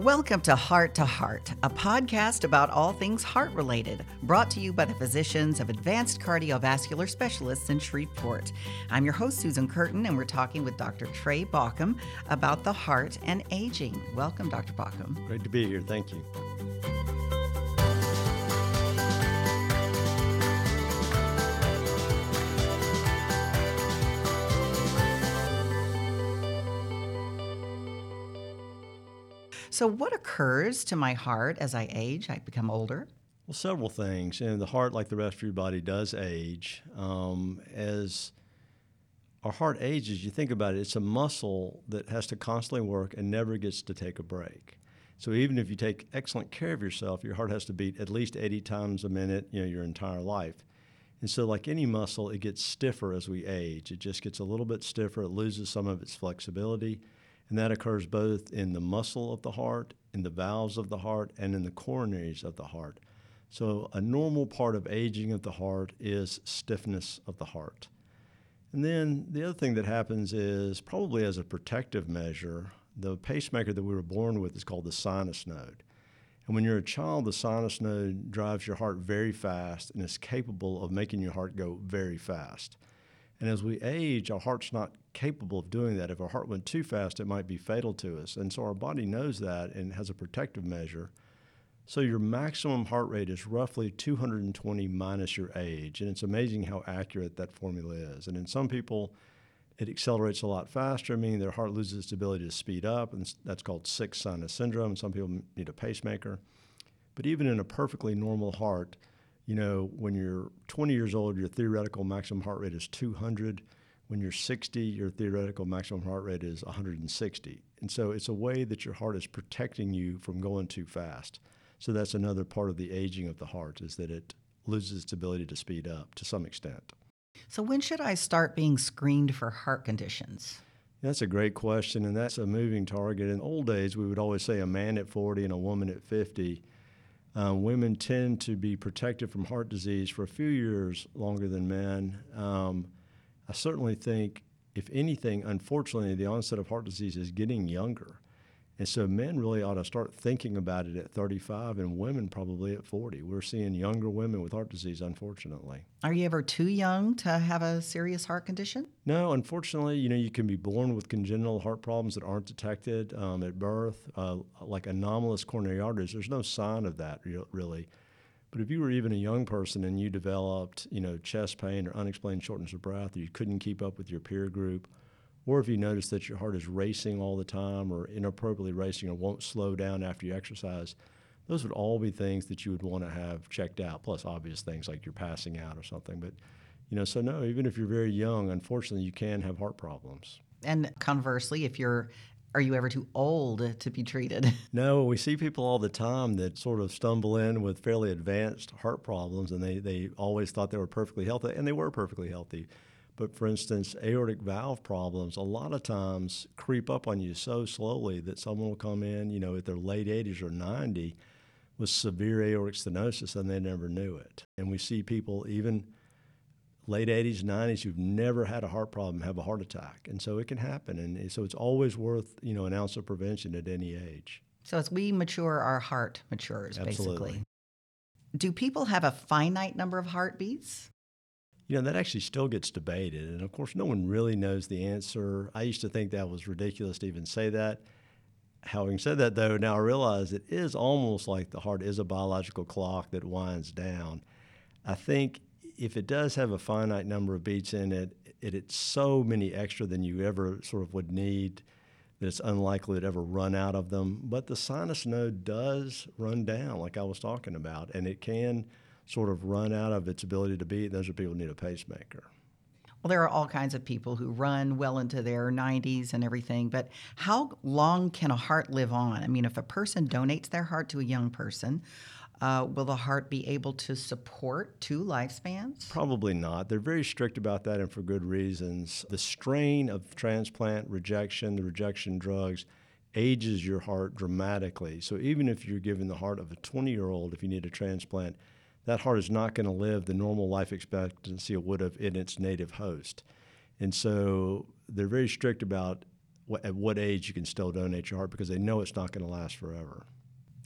Welcome to Heart to Heart, a podcast about all things heart related, brought to you by the physicians of Advanced Cardiovascular Specialists in Shreveport. I'm your host, Susan Curtin, and we're talking with Dr. Trey Baucum about the heart and aging. Welcome, Dr. Baucum. Great to be here. Thank you. So, what occurs to my heart as I age? I become older. Well, several things. And the heart, like the rest of your body, does age. Um, as our heart ages, you think about it, it's a muscle that has to constantly work and never gets to take a break. So even if you take excellent care of yourself, your heart has to beat at least 80 times a minute, you know, your entire life. And so like any muscle, it gets stiffer as we age. It just gets a little bit stiffer, it loses some of its flexibility. And that occurs both in the muscle of the heart, in the valves of the heart, and in the coronaries of the heart. So, a normal part of aging of the heart is stiffness of the heart. And then the other thing that happens is probably as a protective measure, the pacemaker that we were born with is called the sinus node. And when you're a child, the sinus node drives your heart very fast and is capable of making your heart go very fast. And as we age, our heart's not capable of doing that. If our heart went too fast, it might be fatal to us. And so our body knows that and has a protective measure. So your maximum heart rate is roughly 220 minus your age. And it's amazing how accurate that formula is. And in some people, it accelerates a lot faster, meaning their heart loses its ability to speed up, and that's called sick sinus syndrome. Some people need a pacemaker. But even in a perfectly normal heart, you know, when you're 20 years old, your theoretical maximum heart rate is 200. When you're 60, your theoretical maximum heart rate is 160. And so it's a way that your heart is protecting you from going too fast. So that's another part of the aging of the heart is that it loses its ability to speed up to some extent. So, when should I start being screened for heart conditions? That's a great question, and that's a moving target. In old days, we would always say a man at 40 and a woman at 50. Um, women tend to be protected from heart disease for a few years longer than men. Um, I certainly think, if anything, unfortunately, the onset of heart disease is getting younger. And so men really ought to start thinking about it at 35 and women probably at 40. We're seeing younger women with heart disease, unfortunately. Are you ever too young to have a serious heart condition? No, unfortunately, you know, you can be born with congenital heart problems that aren't detected um, at birth, uh, like anomalous coronary arteries. There's no sign of that really. But if you were even a young person and you developed, you know, chest pain or unexplained shortness of breath, or you couldn't keep up with your peer group, or if you notice that your heart is racing all the time or inappropriately racing or won't slow down after you exercise, those would all be things that you would want to have checked out, plus obvious things like you're passing out or something. But, you know, so no, even if you're very young, unfortunately, you can have heart problems. And conversely, if you're are you ever too old to be treated? No, we see people all the time that sort of stumble in with fairly advanced heart problems and they, they always thought they were perfectly healthy, and they were perfectly healthy. But for instance, aortic valve problems a lot of times creep up on you so slowly that someone will come in, you know, at their late 80s or 90 with severe aortic stenosis and they never knew it. And we see people even late 80s, 90s who've never had a heart problem have a heart attack. And so it can happen. And so it's always worth, you know, an ounce of prevention at any age. So as we mature, our heart matures, Absolutely. basically. Do people have a finite number of heartbeats? You know, that actually still gets debated. And of course, no one really knows the answer. I used to think that was ridiculous to even say that. Having said that, though, now I realize it is almost like the heart is a biological clock that winds down. I think if it does have a finite number of beats in it, it it's so many extra than you ever sort of would need that it's unlikely to ever run out of them. But the sinus node does run down, like I was talking about, and it can sort of run out of its ability to beat, those are people who need a pacemaker. Well, there are all kinds of people who run well into their 90s and everything, but how long can a heart live on? I mean, if a person donates their heart to a young person, uh, will the heart be able to support two lifespans? Probably not. They're very strict about that and for good reasons. The strain of transplant rejection, the rejection drugs, ages your heart dramatically. So even if you're given the heart of a 20 year old, if you need a transplant, that heart is not going to live the normal life expectancy it would have in its native host. And so they're very strict about what, at what age you can still donate your heart because they know it's not going to last forever.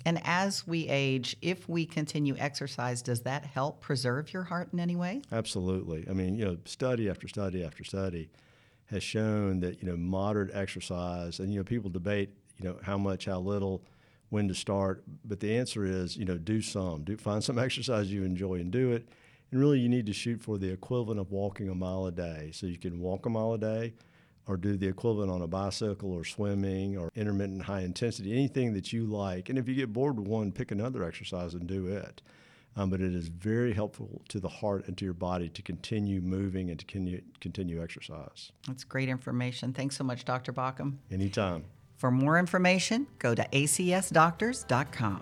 And as we age, if we continue exercise, does that help preserve your heart in any way? Absolutely. I mean, you know, study after study after study has shown that you know moderate exercise, and you know people debate you know how much, how little, when to start, but the answer is you know do some, do find some exercise you enjoy and do it, and really you need to shoot for the equivalent of walking a mile a day. So you can walk a mile a day, or do the equivalent on a bicycle or swimming or intermittent high intensity, anything that you like. And if you get bored with one, pick another exercise and do it. Um, but it is very helpful to the heart and to your body to continue moving and to continue, continue exercise. That's great information. Thanks so much, Dr. Baucum. Anytime. For more information, go to acsdoctors.com.